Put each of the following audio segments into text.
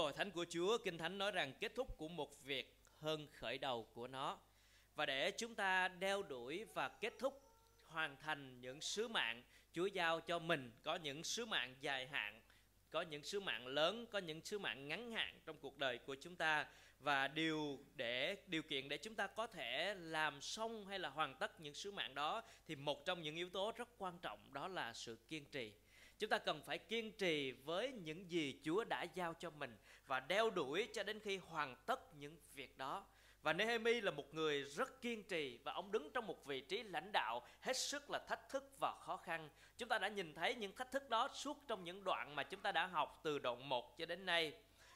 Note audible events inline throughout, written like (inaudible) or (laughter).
Hội thánh của Chúa, Kinh Thánh nói rằng kết thúc của một việc hơn khởi đầu của nó. Và để chúng ta đeo đuổi và kết thúc hoàn thành những sứ mạng Chúa giao cho mình có những sứ mạng dài hạn, có những sứ mạng lớn, có những sứ mạng ngắn hạn trong cuộc đời của chúng ta và điều để điều kiện để chúng ta có thể làm xong hay là hoàn tất những sứ mạng đó thì một trong những yếu tố rất quan trọng đó là sự kiên trì Chúng ta cần phải kiên trì với những gì Chúa đã giao cho mình và đeo đuổi cho đến khi hoàn tất những việc đó. Và Nehemi là một người rất kiên trì và ông đứng trong một vị trí lãnh đạo hết sức là thách thức và khó khăn. Chúng ta đã nhìn thấy những thách thức đó suốt trong những đoạn mà chúng ta đã học từ đoạn 1 cho đến nay.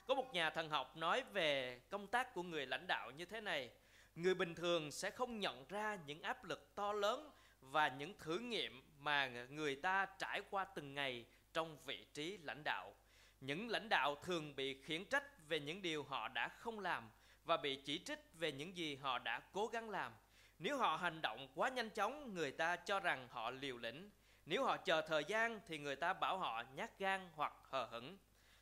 Có một nhà thần học nói về công tác của người lãnh đạo như thế này. Người bình thường sẽ không nhận ra những áp lực to lớn và những thử nghiệm mà người ta trải qua từng ngày trong vị trí lãnh đạo. Những lãnh đạo thường bị khiển trách về những điều họ đã không làm và bị chỉ trích về những gì họ đã cố gắng làm. Nếu họ hành động quá nhanh chóng, người ta cho rằng họ liều lĩnh. Nếu họ chờ thời gian thì người ta bảo họ nhát gan hoặc hờ hững.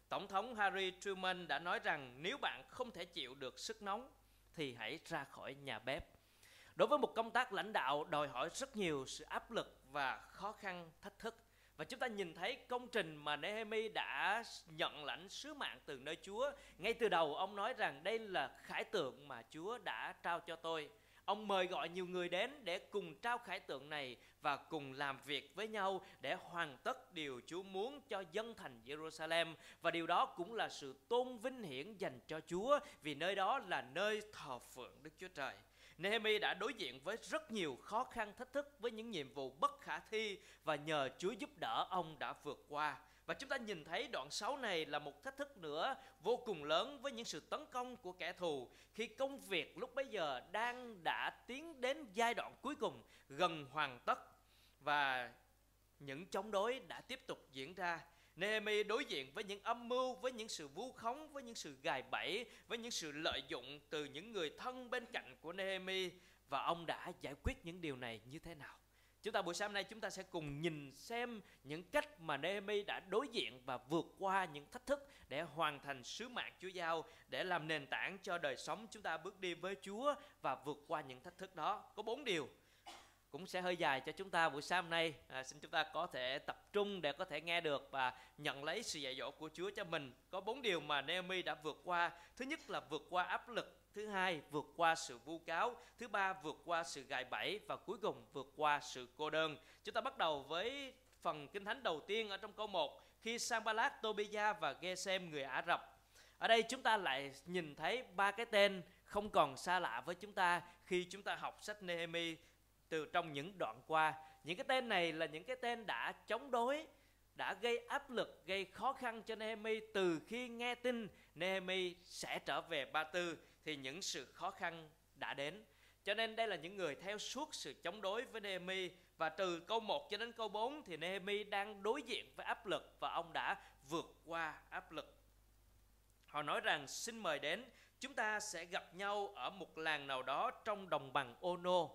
Tổng thống Harry Truman đã nói rằng nếu bạn không thể chịu được sức nóng thì hãy ra khỏi nhà bếp. Đối với một công tác lãnh đạo đòi hỏi rất nhiều sự áp lực và khó khăn, thách thức. Và chúng ta nhìn thấy công trình mà Nehemi đã nhận lãnh sứ mạng từ nơi Chúa. Ngay từ đầu ông nói rằng đây là khải tượng mà Chúa đã trao cho tôi. Ông mời gọi nhiều người đến để cùng trao khải tượng này và cùng làm việc với nhau để hoàn tất điều Chúa muốn cho dân thành Jerusalem. Và điều đó cũng là sự tôn vinh hiển dành cho Chúa vì nơi đó là nơi thờ phượng Đức Chúa Trời. Nehemi đã đối diện với rất nhiều khó khăn thách thức với những nhiệm vụ bất khả thi và nhờ Chúa giúp đỡ ông đã vượt qua. Và chúng ta nhìn thấy đoạn 6 này là một thách thức nữa vô cùng lớn với những sự tấn công của kẻ thù khi công việc lúc bấy giờ đang đã tiến đến giai đoạn cuối cùng, gần hoàn tất và những chống đối đã tiếp tục diễn ra Nehemi đối diện với những âm mưu, với những sự vu khống, với những sự gài bẫy, với những sự lợi dụng từ những người thân bên cạnh của Nehemi và ông đã giải quyết những điều này như thế nào. Chúng ta buổi sáng nay chúng ta sẽ cùng nhìn xem những cách mà Nehemi đã đối diện và vượt qua những thách thức để hoàn thành sứ mạng Chúa giao để làm nền tảng cho đời sống chúng ta bước đi với Chúa và vượt qua những thách thức đó. Có bốn điều cũng sẽ hơi dài cho chúng ta buổi sáng hôm nay. À, xin chúng ta có thể tập trung để có thể nghe được và nhận lấy sự dạy dỗ của Chúa cho mình. Có bốn điều mà Naomi đã vượt qua. Thứ nhất là vượt qua áp lực. Thứ hai vượt qua sự vu cáo. Thứ ba vượt qua sự gài bẫy. Và cuối cùng vượt qua sự cô đơn. Chúng ta bắt đầu với phần kinh thánh đầu tiên ở trong câu 1 khi Sanballat, Tobia và Gesem người Ả Rập ở đây chúng ta lại nhìn thấy ba cái tên không còn xa lạ với chúng ta khi chúng ta học sách Nehemi từ trong những đoạn qua. Những cái tên này là những cái tên đã chống đối, đã gây áp lực, gây khó khăn cho Nehemi. Từ khi nghe tin Nehemi sẽ trở về Ba Tư, thì những sự khó khăn đã đến. Cho nên đây là những người theo suốt sự chống đối với Nehemi. Và từ câu 1 cho đến câu 4 thì Nehemi đang đối diện với áp lực và ông đã vượt qua áp lực. Họ nói rằng, xin mời đến, chúng ta sẽ gặp nhau ở một làng nào đó trong đồng bằng Ono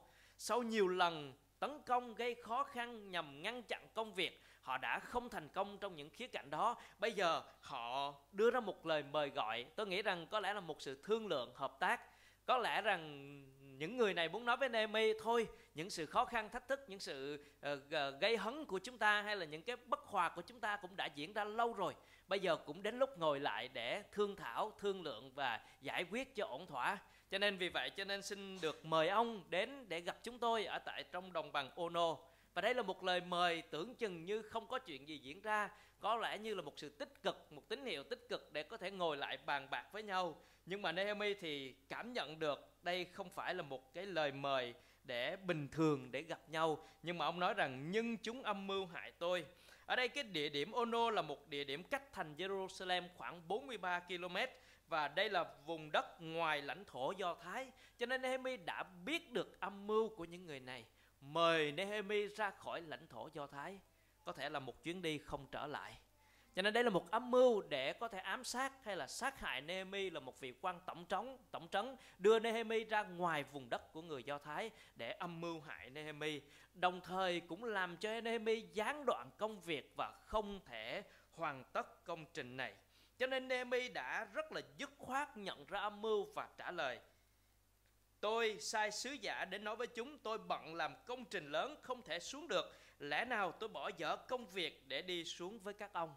sau nhiều lần tấn công gây khó khăn nhằm ngăn chặn công việc họ đã không thành công trong những khía cạnh đó. Bây giờ họ đưa ra một lời mời gọi. Tôi nghĩ rằng có lẽ là một sự thương lượng hợp tác. Có lẽ rằng những người này muốn nói với Nehemi thôi những sự khó khăn thách thức những sự uh, gây hấn của chúng ta hay là những cái bất hòa của chúng ta cũng đã diễn ra lâu rồi. Bây giờ cũng đến lúc ngồi lại để thương thảo thương lượng và giải quyết cho ổn thỏa cho nên vì vậy cho nên xin được mời ông đến để gặp chúng tôi ở tại trong đồng bằng Ono. Và đây là một lời mời tưởng chừng như không có chuyện gì diễn ra. Có lẽ như là một sự tích cực, một tín hiệu tích cực để có thể ngồi lại bàn bạc với nhau. Nhưng mà Nehemi thì cảm nhận được đây không phải là một cái lời mời để bình thường để gặp nhau. Nhưng mà ông nói rằng, nhưng chúng âm mưu hại tôi ở đây cái địa điểm Ono là một địa điểm cách thành Jerusalem khoảng 43 km và đây là vùng đất ngoài lãnh thổ Do Thái. Cho nên Nehemi đã biết được âm mưu của những người này, mời Nehemi ra khỏi lãnh thổ Do Thái. Có thể là một chuyến đi không trở lại. Cho nên đây là một âm mưu để có thể ám sát hay là sát hại Nehemi là một vị quan tổng trống, tổng trấn, đưa Nehemi ra ngoài vùng đất của người Do Thái để âm mưu hại Nehemi. Đồng thời cũng làm cho Nehemi gián đoạn công việc và không thể hoàn tất công trình này. Cho nên Nehemi đã rất là dứt khoát nhận ra âm mưu và trả lời. Tôi sai sứ giả đến nói với chúng, tôi bận làm công trình lớn không thể xuống được. Lẽ nào tôi bỏ dở công việc để đi xuống với các ông?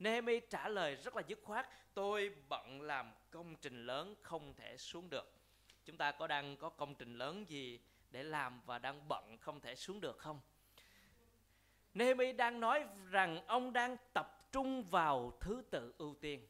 Nehemi trả lời rất là dứt khoát. Tôi bận làm công trình lớn không thể xuống được. Chúng ta có đang có công trình lớn gì để làm và đang bận không thể xuống được không? Nehemi đang nói rằng ông đang tập trung vào thứ tự ưu tiên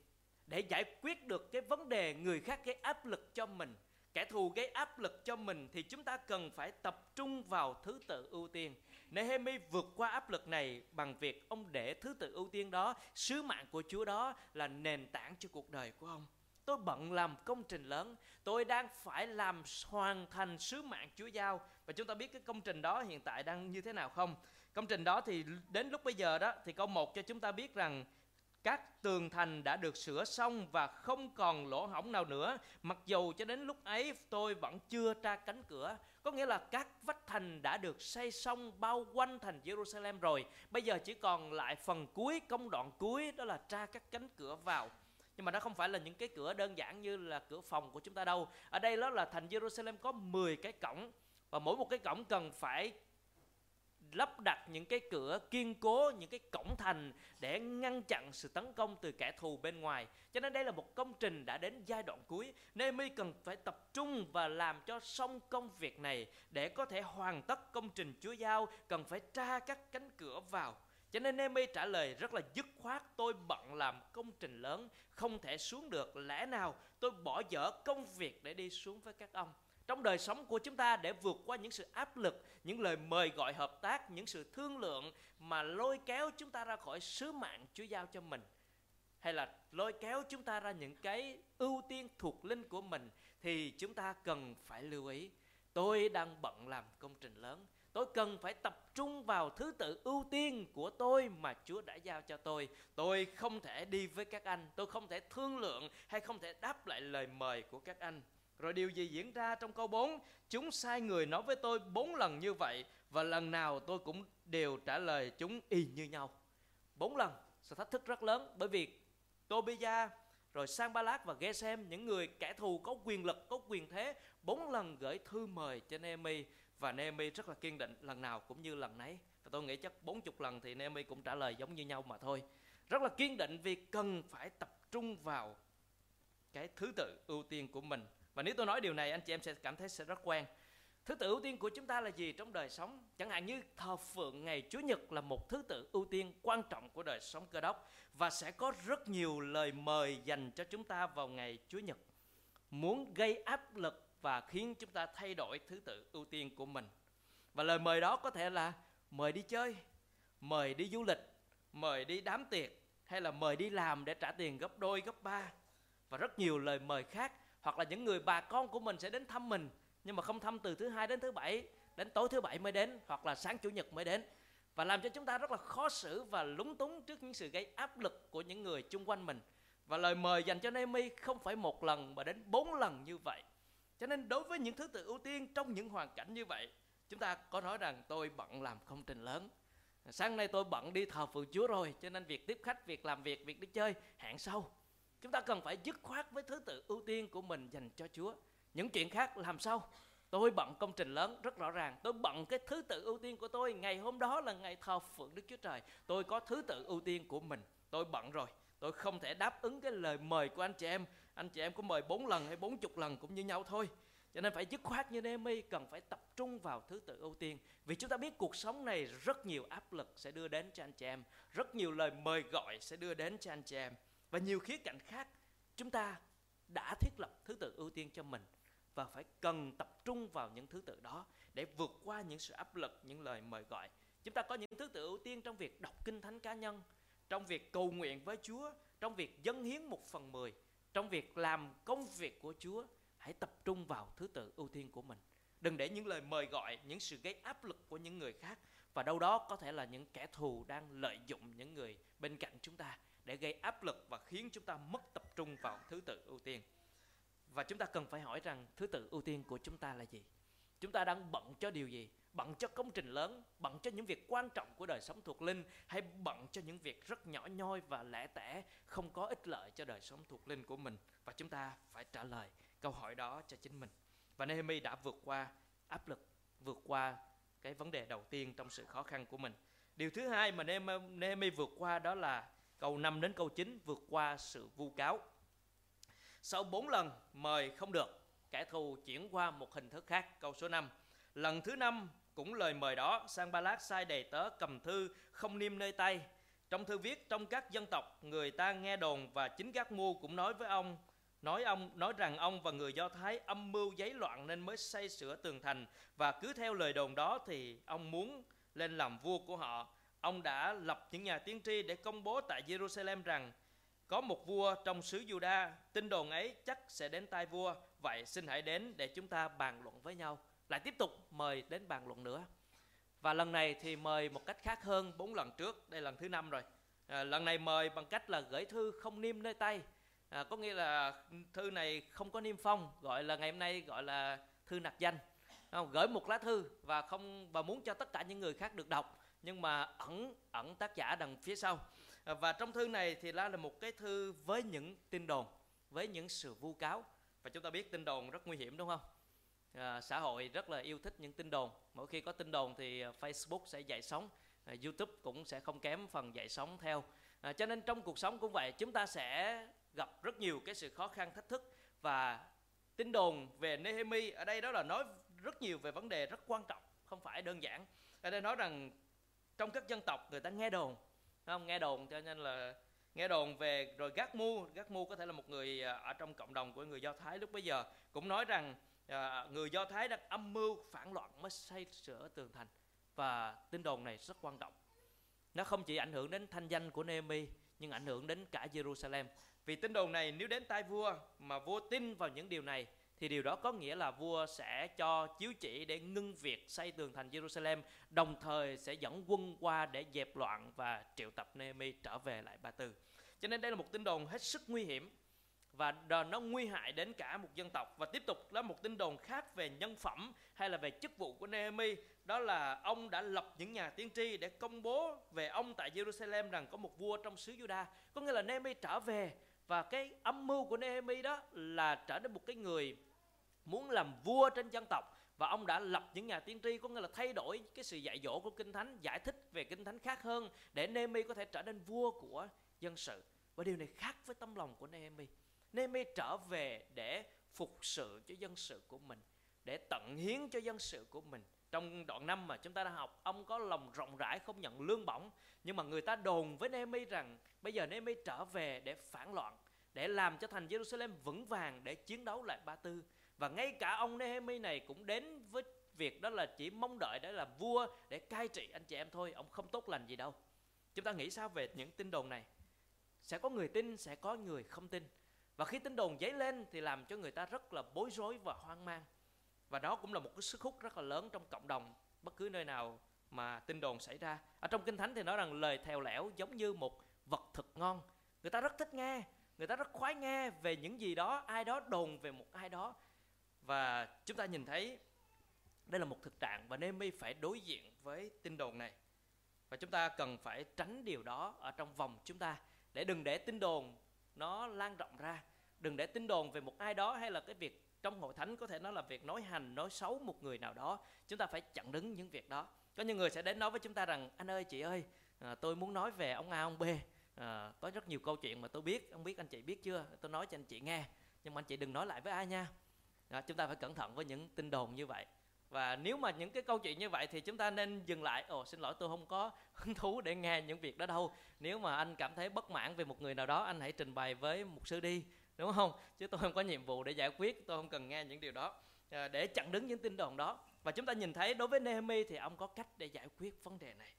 để giải quyết được cái vấn đề người khác gây áp lực cho mình kẻ thù gây áp lực cho mình thì chúng ta cần phải tập trung vào thứ tự ưu tiên Nehemi vượt qua áp lực này bằng việc ông để thứ tự ưu tiên đó, sứ mạng của Chúa đó là nền tảng cho cuộc đời của ông. Tôi bận làm công trình lớn, tôi đang phải làm hoàn thành sứ mạng Chúa giao. Và chúng ta biết cái công trình đó hiện tại đang như thế nào không? Công trình đó thì đến lúc bây giờ đó, thì câu một cho chúng ta biết rằng các tường thành đã được sửa xong và không còn lỗ hổng nào nữa. Mặc dù cho đến lúc ấy, tôi vẫn chưa tra cánh cửa. Có nghĩa là các vách thành đã được xây xong, bao quanh thành Jerusalem rồi. Bây giờ chỉ còn lại phần cuối, công đoạn cuối, đó là tra các cánh cửa vào. Nhưng mà nó không phải là những cái cửa đơn giản như là cửa phòng của chúng ta đâu. Ở đây đó là thành Jerusalem có 10 cái cổng. Và mỗi một cái cổng cần phải lắp đặt những cái cửa kiên cố, những cái cổng thành để ngăn chặn sự tấn công từ kẻ thù bên ngoài. Cho nên đây là một công trình đã đến giai đoạn cuối Nehemi cần phải tập trung và làm cho xong công việc này để có thể hoàn tất công trình Chúa giao, cần phải tra các cánh cửa vào. Cho nên Nehemi trả lời rất là dứt khoát, tôi bận làm công trình lớn, không thể xuống được, lẽ nào tôi bỏ dở công việc để đi xuống với các ông? Trong đời sống của chúng ta để vượt qua những sự áp lực, những lời mời gọi hợp tác, những sự thương lượng mà lôi kéo chúng ta ra khỏi sứ mạng Chúa giao cho mình hay là lôi kéo chúng ta ra những cái ưu tiên thuộc linh của mình thì chúng ta cần phải lưu ý. Tôi đang bận làm công trình lớn. Tôi cần phải tập trung vào thứ tự ưu tiên của tôi mà Chúa đã giao cho tôi. Tôi không thể đi với các anh, tôi không thể thương lượng hay không thể đáp lại lời mời của các anh. Rồi điều gì diễn ra trong câu 4? Chúng sai người nói với tôi bốn lần như vậy và lần nào tôi cũng đều trả lời chúng y như nhau. Bốn lần, sự thách thức rất lớn bởi vì Tobia, rồi Sang Sanballat và Gesem, những người kẻ thù có quyền lực, có quyền thế, bốn lần gửi thư mời cho Nehemi và Nehemi rất là kiên định lần nào cũng như lần nấy. Và tôi nghĩ chắc bốn chục lần thì Nehemi cũng trả lời giống như nhau mà thôi. Rất là kiên định vì cần phải tập trung vào cái thứ tự ưu tiên của mình và nếu tôi nói điều này, anh chị em sẽ cảm thấy sẽ rất quen. Thứ tự ưu tiên của chúng ta là gì trong đời sống? Chẳng hạn như thờ phượng ngày chủ nhật là một thứ tự ưu tiên quan trọng của đời sống cơ đốc và sẽ có rất nhiều lời mời dành cho chúng ta vào ngày chủ nhật. Muốn gây áp lực và khiến chúng ta thay đổi thứ tự ưu tiên của mình. Và lời mời đó có thể là mời đi chơi, mời đi du lịch, mời đi đám tiệc hay là mời đi làm để trả tiền gấp đôi, gấp ba. Và rất nhiều lời mời khác hoặc là những người bà con của mình sẽ đến thăm mình, nhưng mà không thăm từ thứ hai đến thứ bảy, đến tối thứ bảy mới đến, hoặc là sáng chủ nhật mới đến. Và làm cho chúng ta rất là khó xử và lúng túng trước những sự gây áp lực của những người chung quanh mình. Và lời mời dành cho Nehemi không phải một lần mà đến bốn lần như vậy. Cho nên đối với những thứ tự ưu tiên trong những hoàn cảnh như vậy, chúng ta có nói rằng tôi bận làm công trình lớn. Sáng nay tôi bận đi thờ phượng Chúa rồi, cho nên việc tiếp khách, việc làm việc việc đi chơi, hẹn sau. Chúng ta cần phải dứt khoát với thứ tự ưu tiên của mình dành cho Chúa. Những chuyện khác làm sao? Tôi bận công trình lớn, rất rõ ràng. Tôi bận cái thứ tự ưu tiên của tôi. Ngày hôm đó là ngày thờ phượng Đức Chúa Trời. Tôi có thứ tự ưu tiên của mình. Tôi bận rồi. Tôi không thể đáp ứng cái lời mời của anh chị em. Anh chị em có mời bốn lần hay bốn chục lần cũng như nhau thôi. Cho nên phải dứt khoát như Nehemi, cần phải tập trung vào thứ tự ưu tiên. Vì chúng ta biết cuộc sống này rất nhiều áp lực sẽ đưa đến cho anh chị em. Rất nhiều lời mời gọi sẽ đưa đến cho anh chị em và nhiều khía cạnh khác, chúng ta đã thiết lập thứ tự ưu tiên cho mình và phải cần tập trung vào những thứ tự đó để vượt qua những sự áp lực, những lời mời gọi. Chúng ta có những thứ tự ưu tiên trong việc đọc kinh thánh cá nhân, trong việc cầu nguyện với Chúa, trong việc dâng hiến một phần mười, trong việc làm công việc của Chúa. Hãy tập trung vào thứ tự ưu tiên của mình. Đừng để những lời mời gọi, những sự gây áp lực của những người khác và đâu đó có thể là những kẻ thù đang lợi dụng những người bên cạnh chúng ta để gây áp lực và khiến chúng ta mất tập trung vào thứ tự ưu tiên. Và chúng ta cần phải hỏi rằng thứ tự ưu tiên của chúng ta là gì? Chúng ta đang bận cho điều gì? bận cho công trình lớn bận cho những việc quan trọng của đời sống thuộc linh hay bận cho những việc rất nhỏ nhoi và lẻ tẻ, không có ích lợi cho đời sống thuộc linh của mình và chúng ta phải trả lời câu hỏi đó cho chính mình và Nehemi đã vượt qua áp lực, vượt qua cái vấn đề đầu tiên trong sự khó khăn của mình điều thứ hai mà Nehemi vượt qua đó là câu 5 đến câu 9 vượt qua sự vu cáo. Sau bốn lần mời không được, kẻ thù chuyển qua một hình thức khác. Câu số 5 lần thứ năm cũng lời mời đó sang ba lát sai đầy tớ cầm thư không niêm nơi tay. Trong thư viết, trong các dân tộc, người ta nghe đồn và chính các mua cũng nói với ông, nói ông, nói rằng ông và người do thái âm mưu giấy loạn nên mới xây sửa tường thành. Và cứ theo lời đồn đó thì ông muốn lên làm vua của họ ông đã lập những nhà tiên tri để công bố tại Jerusalem rằng có một vua trong xứ Juda tin đồn ấy chắc sẽ đến tai vua. Vậy xin hãy đến để chúng ta bàn luận với nhau. Lại tiếp tục mời đến bàn luận nữa. Và lần này thì mời một cách khác hơn bốn lần trước. Đây lần thứ năm rồi. À, lần này mời bằng cách là gửi thư không niêm nơi tay. À, có nghĩa là thư này không có niêm phong gọi là ngày hôm nay gọi là thư nặc danh. Không? gửi một lá thư và không và muốn cho tất cả những người khác được đọc nhưng mà ẩn ẩn tác giả đằng phía sau. À, và trong thư này thì là một cái thư với những tin đồn với những sự vu cáo. Và chúng ta biết tin đồn rất nguy hiểm đúng không? À, xã hội rất là yêu thích những tin đồn. Mỗi khi có tin đồn thì à, Facebook sẽ dậy sóng à, YouTube cũng sẽ không kém phần dậy sóng theo. À, cho nên trong cuộc sống cũng vậy chúng ta sẽ gặp rất nhiều cái sự khó khăn thách thức. Và tin đồn về Nehemi ở đây đó là nói rất nhiều về vấn đề rất quan trọng không phải đơn giản. Ở đây nói rằng trong các dân tộc người ta nghe đồn. Không? Nghe đồn cho nên là nghe đồn về rồi gác mu. Gác mu có thể là một người à, ở trong cộng đồng của người do thái lúc bấy giờ cũng nói rằng à, người do thái đang âm mưu phản loạn mới xây sửa tường thành. Và tin đồn này rất quan trọng. Nó không chỉ ảnh hưởng đến thanh danh của Nehemi nhưng ảnh hưởng đến cả Jerusalem. Vì tin đồn này nếu đến tai vua mà vua tin vào những điều này thì điều đó có nghĩa là vua sẽ cho chiếu chỉ để ngưng việc xây tường thành Jerusalem, đồng thời sẽ dẫn quân qua để dẹp loạn và triệu tập Nehemi trở về lại Ba Tư. Cho nên đây là một tin đồn hết sức nguy hiểm và nó nguy hại đến cả một dân tộc. Và tiếp tục là một tin đồn khác về nhân phẩm hay là về chức vụ của Nehemi đó là ông đã lập những nhà tiên tri để công bố về ông tại Jerusalem rằng có một vua trong xứ Juda. Có nghĩa là Nehemi trở về và cái âm mưu của Nehemi đó là trở nên một cái người muốn làm vua trên dân tộc. Và ông đã lập những nhà tiên tri, có nghĩa là thay đổi cái sự dạy dỗ của kinh thánh, giải thích về kinh thánh khác hơn để Nehemi có thể trở nên vua của dân sự. Và điều này khác với tâm lòng của Nehemi. Nehemi trở về để phục sự cho dân sự của mình, để tận hiến cho dân sự của mình. Trong đoạn năm mà chúng ta đã học, ông có lòng rộng rãi, không nhận lương bổng. Nhưng mà người ta đồn với Nehemi rằng, bây giờ Nehemi trở về để phản loạn, để làm cho thành Jerusalem vững vàng để chiến đấu lại Ba Tư và ngay cả ông Nehemi này cũng đến với việc đó là chỉ mong đợi để làm vua để cai trị anh chị em thôi, ông không tốt lành gì đâu. Chúng ta nghĩ sao về những tin đồn này? Sẽ có người tin, sẽ có người không tin. Và khi tin đồn dấy lên thì làm cho người ta rất là bối rối và hoang mang. Và đó cũng là một cái sức hút rất là lớn trong cộng đồng, bất cứ nơi nào mà tin đồn xảy ra. Ở trong kinh thánh thì nói rằng lời thèo lẻo giống như một vật thực ngon. Người ta rất thích nghe, người ta rất khoái nghe về những gì đó, ai đó đồn về một ai đó và chúng ta nhìn thấy đây là một thực trạng và Nehemi phải đối diện với tin đồn này. Và chúng ta cần phải tránh điều đó ở trong vòng chúng ta để đừng để tin đồn nó lan rộng ra. Đừng để tin đồn về một ai đó hay là cái việc trong hội thánh có thể nói là việc nói hành nói xấu một người nào đó. Chúng ta phải chặn đứng những việc đó. Có những người sẽ đến nói với chúng ta rằng anh ơi chị ơi à, tôi muốn nói về ông A ông B. À, có rất nhiều câu chuyện mà tôi biết không biết anh chị biết chưa? Tôi nói cho anh chị nghe nhưng mà anh chị đừng nói lại với ai nha đó, chúng ta phải cẩn thận với những tin đồn như vậy. Và nếu mà những cái câu chuyện như vậy thì chúng ta nên dừng lại. Ồ xin lỗi tôi không có (laughs) hứng thú để nghe những việc đó đâu. Nếu mà anh cảm thấy bất mãn về một người nào đó anh hãy trình bày với mục sư đi đúng không? Chứ tôi không có nhiệm vụ để giải quyết tôi không cần nghe những điều đó. À, để chặn đứng những tin đồn đó. Và chúng ta nhìn thấy đối với Nehemi thì ông có cách để giải quyết vấn đề này.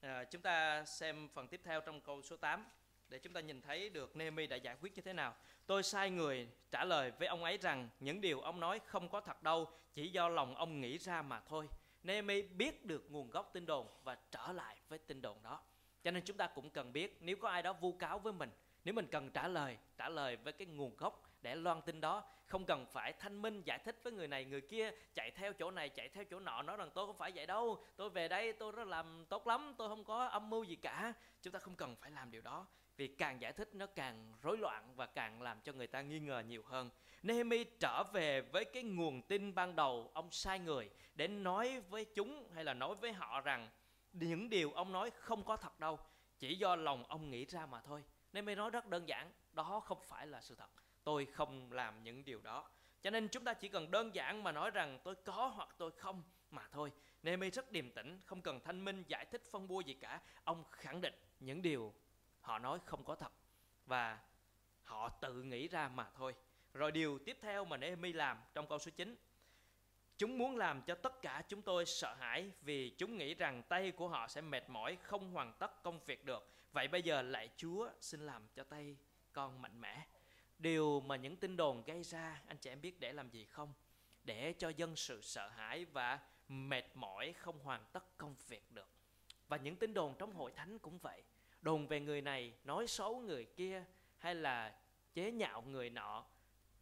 À, chúng ta xem phần tiếp theo trong câu số 8 để chúng ta nhìn thấy được Nehemi đã giải quyết như thế nào. Tôi sai người trả lời với ông ấy rằng những điều ông nói không có thật đâu, chỉ do lòng ông nghĩ ra mà thôi. Nehemi biết được nguồn gốc tin đồn và trở lại với tin đồn đó. Cho nên chúng ta cũng cần biết, nếu có ai đó vu cáo với mình, nếu mình cần trả lời trả lời với cái nguồn gốc để loan tin đó. Không cần phải thanh minh giải thích với người này, người kia, chạy theo chỗ này, chạy theo chỗ nọ, nói rằng tôi không phải vậy đâu. Tôi về đây, tôi rất làm tốt lắm, tôi không có âm mưu gì cả. Chúng ta không cần phải làm điều đó, vì càng giải thích nó càng rối loạn và càng làm cho người ta nghi ngờ nhiều hơn. Nehemi trở về với cái nguồn tin ban đầu, ông sai người để nói với chúng hay là nói với họ rằng những điều ông nói không có thật đâu, chỉ do lòng ông nghĩ ra mà thôi. Nehemi nói rất đơn giản, đó không phải là sự thật tôi không làm những điều đó cho nên chúng ta chỉ cần đơn giản mà nói rằng tôi có hoặc tôi không mà thôi Nehemi rất điềm tĩnh, không cần thanh minh, giải thích, phân bua gì cả ông khẳng định những điều họ nói không có thật và họ tự nghĩ ra mà thôi rồi điều tiếp theo mà Nehemi làm trong câu số 9 Chúng muốn làm cho tất cả chúng tôi sợ hãi vì chúng nghĩ rằng tay của họ sẽ mệt mỏi, không hoàn tất công việc được. Vậy bây giờ lại Chúa xin làm cho tay con mạnh mẽ. Điều mà những tin đồn gây ra anh chị em biết để làm gì không? Để cho dân sự sợ hãi và mệt mỏi không hoàn tất công việc được. Và những tin đồn trong hội thánh cũng vậy. Đồn về người này, nói xấu người kia hay là chế nhạo người nọ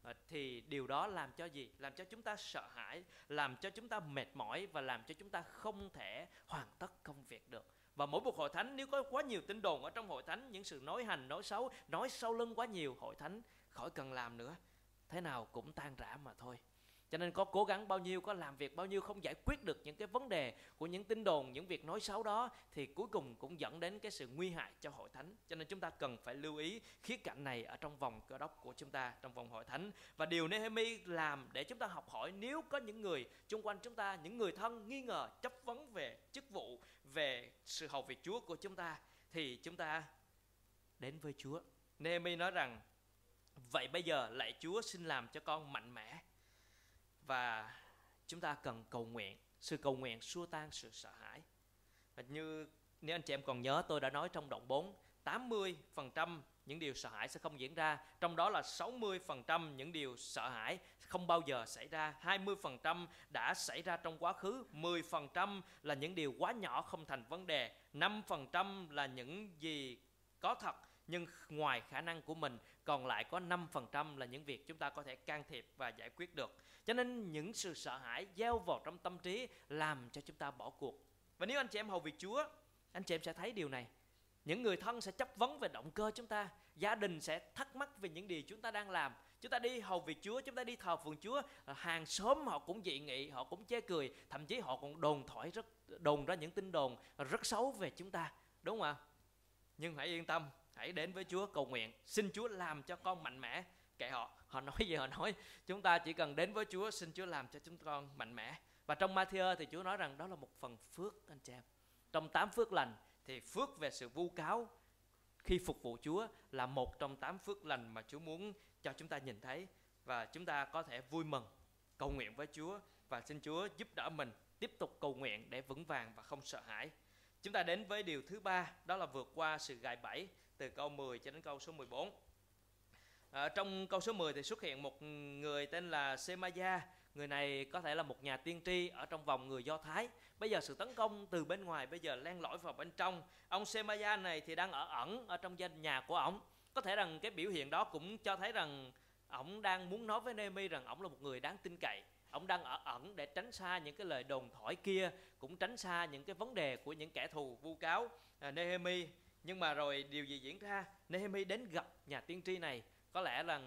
à, thì điều đó làm cho gì làm cho chúng ta sợ hãi làm cho chúng ta mệt mỏi và làm cho chúng ta không thể hoàn tất công việc được và mỗi một hội thánh nếu có quá nhiều tin đồn ở trong hội thánh những sự nói hành nói xấu nói sau lưng quá nhiều hội thánh khỏi cần làm nữa. Thế nào cũng tan rã mà thôi. Cho nên có cố gắng bao nhiêu, có làm việc bao nhiêu không giải quyết được những cái vấn đề của những tin đồn, những việc nói xấu đó, thì cuối cùng cũng dẫn đến cái sự nguy hại cho hội thánh. Cho nên chúng ta cần phải lưu ý khía cạnh này ở trong vòng cơ đốc của chúng ta, trong vòng hội thánh. Và điều Nehemi làm để chúng ta học hỏi, nếu có những người xung quanh chúng ta, những người thân nghi ngờ, chấp vấn về chức vụ, về sự hầu việc Chúa của chúng ta, thì chúng ta đến với Chúa. Nehemi nói rằng vậy bây giờ lại Chúa xin làm cho con mạnh mẽ. Và chúng ta cần cầu nguyện, sự cầu nguyện xua tan sự sợ hãi. Và như, nếu anh chị em còn nhớ, tôi đã nói trong đoạn 4 80% những điều sợ hãi sẽ không diễn ra, Trong đó là 60% những điều sợ hãi không bao giờ xảy ra 20% đã xảy ra trong quá khứ 10% là những điều quá nhỏ không thành vấn đề 5% là những gì có thật nhưng ngoài khả năng của mình, còn lại có 5% là những việc chúng ta có thể can thiệp và giải quyết được. Cho nên những sự sợ hãi gieo vào trong tâm trí làm cho chúng ta bỏ cuộc. Và nếu anh chị em hầu việc Chúa, anh chị em sẽ thấy điều này. Những người thân sẽ chấp vấn về động cơ chúng ta, gia đình sẽ thắc mắc về những điều chúng ta đang làm. Chúng ta đi hầu việc Chúa, chúng ta đi thờ phượng Chúa à, hàng xóm họ cũng dị nghị, họ cũng chê cười, thậm chí họ còn đồn thổi rất, đồn ra những tin đồn rất xấu về chúng ta, đúng không ạ? Nhưng hãy yên tâm hãy đến với Chúa cầu nguyện. Xin Chúa làm cho con mạnh mẽ. Kệ họ. Họ nói gì, họ nói. Chúng ta chỉ cần đến với Chúa, xin Chúa làm cho chúng con mạnh mẽ. Và trong Matthew thì Chúa nói rằng đó là một phần phước, anh chị em. Trong tám phước lành thì phước về sự vu cáo khi phục vụ Chúa là một trong tám phước lành mà Chúa muốn cho chúng ta nhìn thấy. Và chúng ta có thể vui mừng cầu nguyện với Chúa và xin Chúa giúp đỡ mình tiếp tục cầu nguyện để vững vàng và không sợ hãi. Chúng ta đến với điều thứ ba, đó là vượt qua sự gài bẫy từ câu 10 cho đến câu số 14. À, trong câu số 10 thì xuất hiện một người tên là Semaya. Người này có thể là một nhà tiên tri ở trong vòng người Do Thái. Bây giờ sự tấn công từ bên ngoài bây giờ len lỏi vào bên trong. Ông Semaya này thì đang ở ẩn ở trong danh nhà của ổng. Có thể rằng cái biểu hiện đó cũng cho thấy rằng ổng đang muốn nói với Nehemi rằng ổng là một người đáng tin cậy. Ông đang ở ẩn để tránh xa những cái lời đồn thổi kia, cũng tránh xa những cái vấn đề của những kẻ thù vu cáo à, Nehemi. Nhưng mà rồi điều gì diễn ra? Nehemi đến gặp nhà tiên tri này. Có lẽ là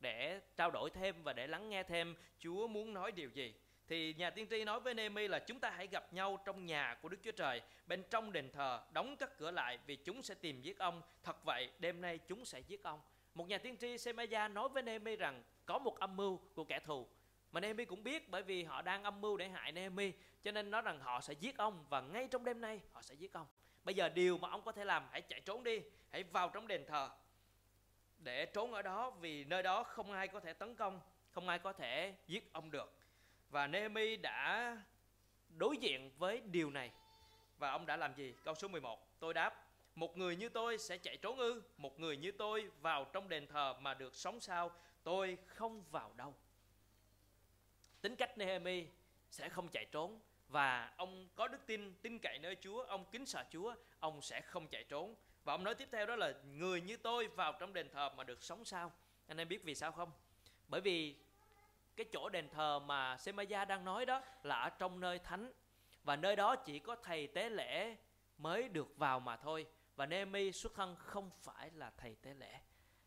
để trao đổi thêm và để lắng nghe thêm, Chúa muốn nói điều gì? Thì nhà tiên tri nói với Nehemi là chúng ta hãy gặp nhau trong nhà của Đức Chúa Trời, bên trong đền thờ, đóng các cửa lại vì chúng sẽ tìm giết ông. Thật vậy, đêm nay chúng sẽ giết ông. Một nhà tiên tri Semaya nói với Nehemi rằng, có một âm mưu của kẻ thù. Mà Nehemi cũng biết bởi vì họ đang âm mưu để hại Nehemi, cho nên nói rằng họ sẽ giết ông và ngay trong đêm nay họ sẽ giết ông bây giờ điều mà ông có thể làm hãy chạy trốn đi hãy vào trong đền thờ để trốn ở đó vì nơi đó không ai có thể tấn công, không ai có thể giết ông được. Và Nehemi đã đối diện với điều này. Và ông đã làm gì? Câu số 11, tôi đáp, một người như tôi sẽ chạy trốn ư, một người như tôi vào trong đền thờ mà được sống sao, tôi không vào đâu. Tính cách Nehemi sẽ không chạy trốn và ông có đức tin, tin cậy nơi Chúa, ông kính sợ Chúa, ông sẽ không chạy trốn. Và ông nói tiếp theo đó là người như tôi vào trong đền thờ mà được sống sao? Anh em biết vì sao không? Bởi vì cái chỗ đền thờ mà Semaya đang nói đó là ở trong nơi thánh. Và nơi đó chỉ có thầy tế lễ mới được vào mà thôi. Và Nehemi xuất thân không phải là thầy tế lễ.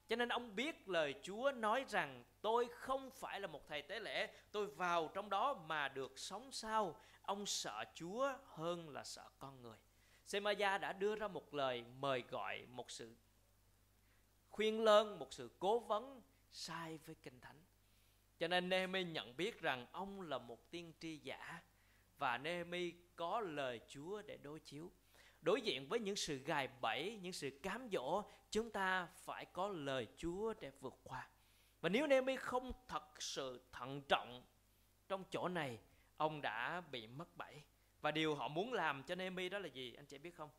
Cho nên ông biết lời Chúa nói rằng tôi không phải là một thầy tế lễ tôi vào trong đó mà được sống sao? Ông sợ Chúa hơn là sợ con người Semaya đã đưa ra một lời mời gọi một sự khuyên lơn một sự cố vấn sai với kinh thánh cho nên Nehemi nhận biết rằng ông là một tiên tri giả và Nehemi có lời Chúa để đối chiếu. Đối diện với những sự gài bẫy, những sự cám dỗ, chúng ta phải có lời Chúa để vượt qua. Và nếu Nehemi không thật sự thận trọng trong chỗ này, ông đã bị mất bẫy. Và điều họ muốn làm cho Nehemi đó là gì? Anh chị biết không?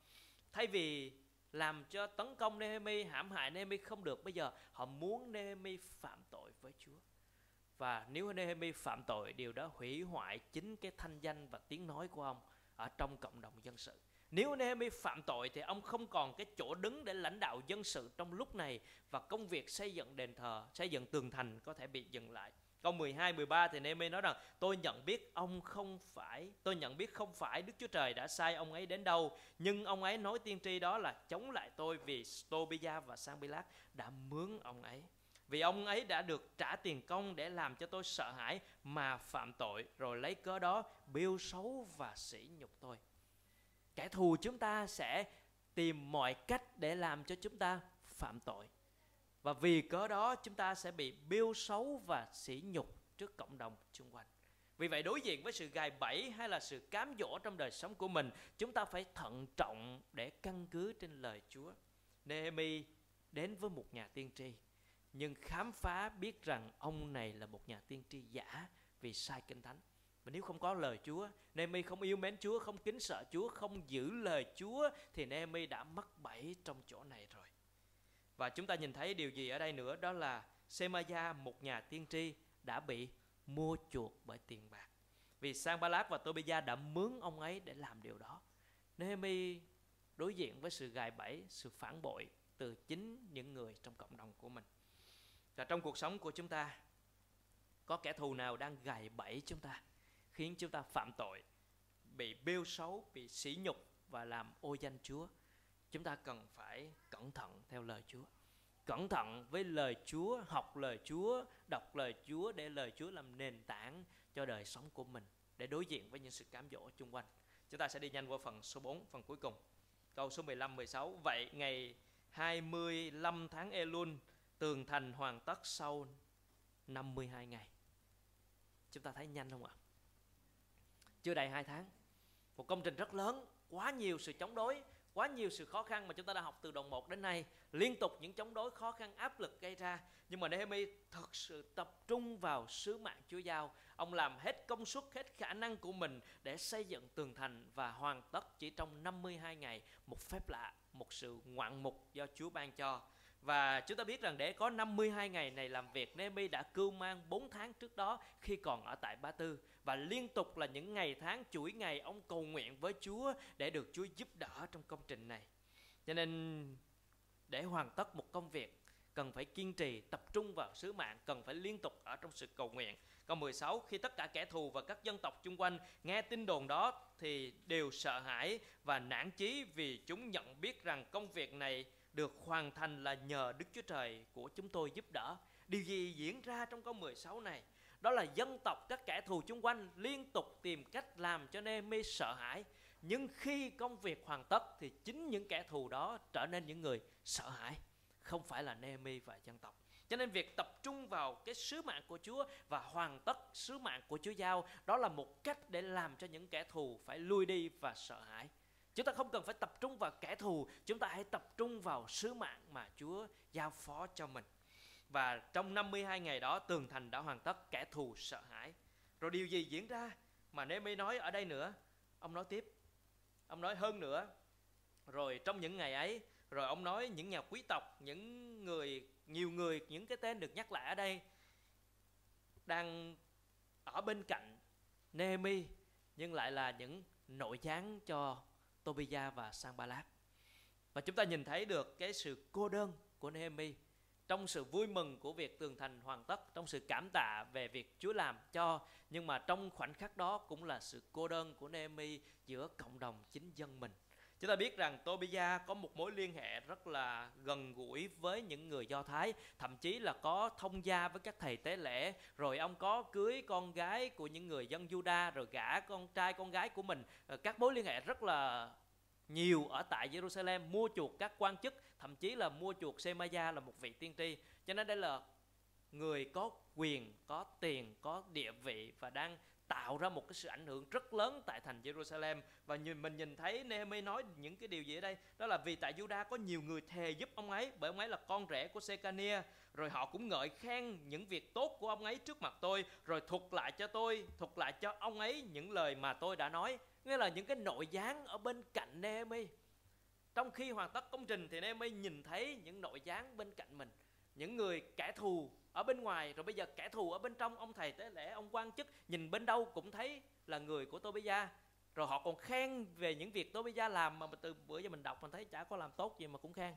Thay vì làm cho tấn công Nehemi, hãm hại Nehemi không được, bây giờ họ muốn Nehemi phạm tội với Chúa và nếu Nehemi phạm tội điều đó hủy hoại chính cái thanh danh và tiếng nói của ông ở trong cộng đồng dân sự nếu Nehemi phạm tội thì ông không còn cái chỗ đứng để lãnh đạo dân sự trong lúc này và công việc xây dựng đền thờ, xây dựng tường thành có thể bị dừng lại. Câu 12, 13 thì Nehemiah nói rằng tôi nhận biết ông không phải, tôi nhận biết không phải Đức Chúa Trời đã sai ông ấy đến đâu, nhưng ông ấy nói tiên tri đó là chống lại tôi vì Tobia và Sanballat đã mướn ông ấy. Vì ông ấy đã được trả tiền công để làm cho tôi sợ hãi mà phạm tội rồi lấy cớ đó biêu xấu và sỉ nhục tôi. Kẻ thù chúng ta sẽ tìm mọi cách để làm cho chúng ta phạm tội và vì cớ đó chúng ta sẽ bị biêu xấu và sỉ nhục trước cộng đồng xung quanh. Vì vậy đối diện với sự gài bẫy hay là sự cám dỗ trong đời sống của mình chúng ta phải thận trọng để căn cứ trên lời chúa. Nehemi đến với một nhà tiên tri nhưng khám phá biết rằng ông này là một nhà tiên tri giả vì sai kinh thánh. Mà nếu không có lời Chúa, Nehemi không yêu mến Chúa, không kính sợ Chúa, không giữ lời Chúa thì Nehemi đã mắc bẫy trong chỗ này rồi. Và chúng ta nhìn thấy điều gì ở đây nữa đó là Semaya một nhà tiên tri đã bị mua chuộc bởi tiền bạc. Vì Sanballat và Tobia đã mướn ông ấy để làm điều đó. Nehemi đối diện với sự gài bẫy, sự phản bội từ chính những người trong cộng đồng của mình và trong cuộc sống của chúng ta có kẻ thù nào đang gài bẫy chúng ta khiến chúng ta phạm tội bị bêu xấu bị sỉ nhục và làm ô danh chúa chúng ta cần phải cẩn thận theo lời chúa. Cẩn thận với lời chúa, học lời chúa, đọc lời chúa để lời chúa làm nền tảng cho đời sống của mình, để đối diện với những sự cám dỗ xung quanh. Chúng ta sẽ đi nhanh qua phần số 4 phần cuối cùng. Câu số 15 16 vậy ngày 25 tháng Elul, tường thành hoàn tất sau 52 ngày. Chúng ta thấy nhanh không ạ? Chưa đầy 2 tháng. Một công trình rất lớn, quá nhiều sự chống đối quá nhiều sự khó khăn mà chúng ta đã học từ đoạn 1 đến nay. Liên tục những chống đối khó khăn, áp lực gây ra. Nhưng mà Nehemi thật sự tập trung vào sứ mạng Chúa giao. Ông làm hết công suất, hết khả năng của mình để xây dựng tường thành và hoàn tất chỉ trong 52 ngày một phép lạ, một sự ngoạn mục do Chúa ban cho và chúng ta biết rằng để có 52 ngày này làm việc Nehemi đã cưu mang 4 tháng trước đó khi còn ở tại Ba Tư và liên tục là những ngày tháng chuỗi ngày ông cầu nguyện với Chúa để được Chúa giúp đỡ trong công trình này. Cho nên để hoàn tất một công việc cần phải kiên trì, tập trung vào sứ mạng, cần phải liên tục ở trong sự cầu nguyện. Câu 16, khi tất cả kẻ thù và các dân tộc chung quanh nghe tin đồn đó thì đều sợ hãi và nản chí vì chúng nhận biết rằng công việc này được hoàn thành là nhờ Đức Chúa Trời của chúng tôi giúp đỡ. Điều gì diễn ra trong câu 16 này? Đó là dân tộc các kẻ thù chung quanh liên tục tìm cách làm cho Nehemi sợ hãi. Nhưng khi công việc hoàn tất thì chính những kẻ thù đó trở nên những người sợ hãi. Không phải là Nehemi và dân tộc. Cho nên việc tập trung vào cái sứ mạng của Chúa và hoàn tất sứ mạng của Chúa giao, đó là một cách để làm cho những kẻ thù phải lui đi và sợ hãi. Chúng ta không cần phải tập trung vào kẻ thù, chúng ta hãy tập trung vào sứ mạng mà Chúa giao phó cho mình. Và trong 52 ngày đó tường thành đã hoàn tất, kẻ thù sợ hãi. Rồi điều gì diễn ra mà Nehemi nói ở đây nữa? Ông nói tiếp. Ông nói hơn nữa. Rồi trong những ngày ấy, rồi ông nói những nhà quý tộc, những người nhiều người những cái tên được nhắc lại ở đây đang ở bên cạnh Nehemi nhưng lại là những nội gián cho Tobia và Sanballat. Và chúng ta nhìn thấy được cái sự cô đơn của Nehemi trong sự vui mừng của việc tường thành hoàn tất, trong sự cảm tạ về việc Chúa làm cho nhưng mà trong khoảnh khắc đó cũng là sự cô đơn của Nehemi giữa cộng đồng chính dân mình Chúng ta biết rằng Tobia có một mối liên hệ rất là gần gũi với những người Do Thái, thậm chí là có thông gia với các thầy tế lễ, rồi ông có cưới con gái của những người dân Juda, rồi gả con trai con gái của mình. Ờ, các mối liên hệ rất là nhiều ở tại Jerusalem mua chuộc các quan chức thậm chí là mua chuộc Semaya là một vị tiên tri cho nên đây là người có quyền có tiền có địa vị và đang tạo ra một cái sự ảnh hưởng rất lớn tại thành Jerusalem. Và nhìn, mình nhìn thấy Nehemi nói những cái điều gì ở đây? Đó là vì tại Juda có nhiều người thề giúp ông ấy, bởi ông ấy là con rể của Sekania rồi họ cũng ngợi khen những việc tốt của ông ấy trước mặt tôi, rồi thuật lại cho tôi, thuật lại cho ông ấy những lời mà tôi đã nói. Nghĩa là những cái nội gián ở bên cạnh Nehemi. Trong khi hoàn tất công trình thì Nehemi nhìn thấy những nội gián bên cạnh mình, những người kẻ thù ở bên ngoài, rồi bây giờ kẻ thù ở bên trong, ông thầy tế lễ, ông quan chức, nhìn bên đâu cũng thấy là người của Tobia. Rồi họ còn khen về những việc Tobia làm mà từ bữa giờ mình đọc mình thấy chả có làm tốt gì mà cũng khen.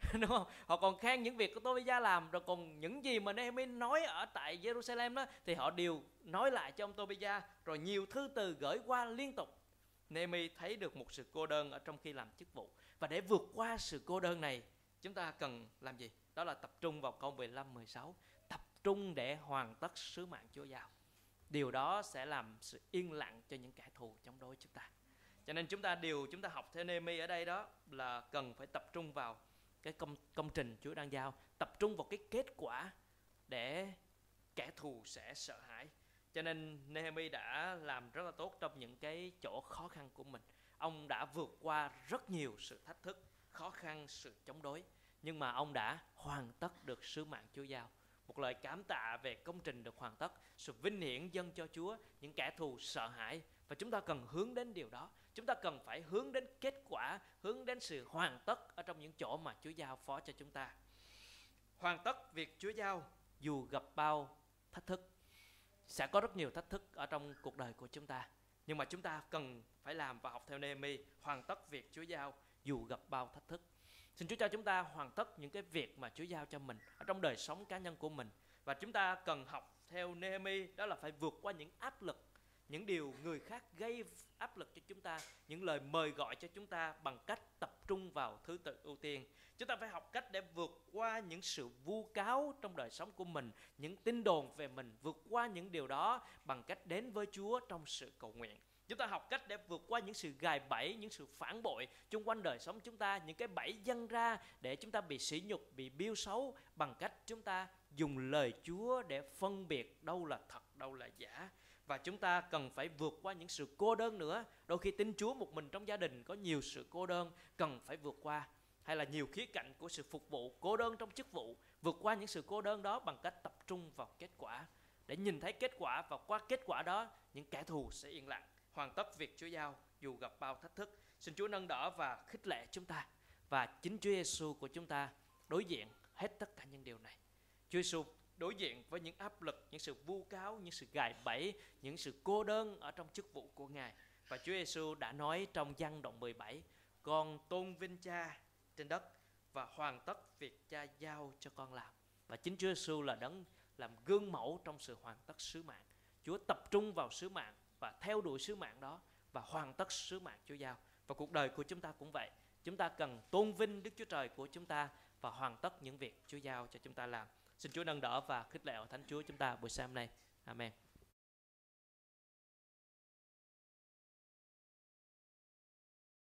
(laughs) Đúng không? Họ còn khen những việc của Tobia làm, rồi còn những gì mà Nehemi nói ở tại Jerusalem đó, thì họ đều nói lại cho ông Tobia. Rồi nhiều thư từ gửi qua liên tục. Nehemi thấy được một sự cô đơn ở trong khi làm chức vụ. Và để vượt qua sự cô đơn này, chúng ta cần làm gì? Đó là tập trung vào câu 15 16 trung để hoàn tất sứ mạng Chúa giao. Điều đó sẽ làm sự yên lặng cho những kẻ thù chống đối chúng ta. Cho nên chúng ta, điều chúng ta học theo Nehemi ở đây đó là cần phải tập trung vào cái công công trình Chúa đang giao, tập trung vào cái kết quả để kẻ thù sẽ sợ hãi. Cho nên Nehemi đã làm rất là tốt trong những cái chỗ khó khăn của mình. Ông đã vượt qua rất nhiều sự thách thức, khó khăn, sự chống đối, nhưng mà ông đã hoàn tất được sứ mạng Chúa giao một lời cảm tạ về công trình được hoàn tất, sự vinh hiển dâng cho Chúa, những kẻ thù sợ hãi. Và chúng ta cần hướng đến điều đó. Chúng ta cần phải hướng đến kết quả, hướng đến sự hoàn tất ở trong những chỗ mà Chúa giao phó cho chúng ta. Hoàn tất việc Chúa giao, dù gặp bao thách thức, sẽ có rất nhiều thách thức ở trong cuộc đời của chúng ta. Nhưng mà chúng ta cần phải làm và học theo Nehemi, hoàn tất việc Chúa giao, dù gặp bao thách thức xin Chúa cho chúng ta hoàn tất những cái việc mà Chúa giao cho mình ở trong đời sống cá nhân của mình. Và chúng ta cần học theo Nehemi, đó là phải vượt qua những áp lực, những điều người khác gây áp lực cho chúng ta, những lời mời gọi cho chúng ta bằng cách tập trung vào thứ tự ưu tiên. Chúng ta phải học cách để vượt qua những sự vu cáo trong đời sống của mình, những tin đồn về mình, vượt qua những điều đó bằng cách đến với chúa trong sự cầu nguyện chúng ta học cách để vượt qua những sự gài bẫy, những sự phản bội chung quanh đời sống chúng ta, những cái bẫy dâng ra để chúng ta bị sỉ nhục, bị biêu xấu bằng cách chúng ta dùng lời chúa để phân biệt đâu là thật, đâu là giả. Và chúng ta cần phải vượt qua những sự cô đơn nữa. Đôi khi tin chúa một mình trong gia đình có nhiều sự cô đơn, cần phải vượt qua. Hay là nhiều khía cạnh của sự phục vụ cô đơn trong chức vụ, vượt qua những sự cô đơn đó bằng cách tập trung vào kết quả. Để nhìn thấy kết quả và qua kết quả đó, những kẻ thù sẽ yên lặng hoàn tất việc Chúa giao dù gặp bao thách thức xin Chúa nâng đỡ và khích lệ chúng ta và chính Chúa Giêsu của chúng ta đối diện hết tất cả những điều này Chúa Giêsu đối diện với những áp lực, những sự vu cáo, những sự gài bẫy, những sự cô đơn ở trong chức vụ của Ngài. Và Chúa Giêsu đã nói trong văn đoạn 17, con tôn vinh cha trên đất và hoàn tất việc cha giao cho con làm. Và chính Chúa Giêsu là đấng làm gương mẫu trong sự hoàn tất sứ mạng. Chúa tập trung vào sứ mạng và theo đuổi sứ mạng đó và hoàn tất sứ mạng Chúa giao. Và cuộc đời của chúng ta cũng vậy. Chúng ta cần tôn vinh Đức Chúa Trời của chúng ta và hoàn tất những việc Chúa giao cho chúng ta làm. Xin Chúa nâng đỡ và khích lệ Thánh Chúa chúng ta buổi sáng nay. Amen.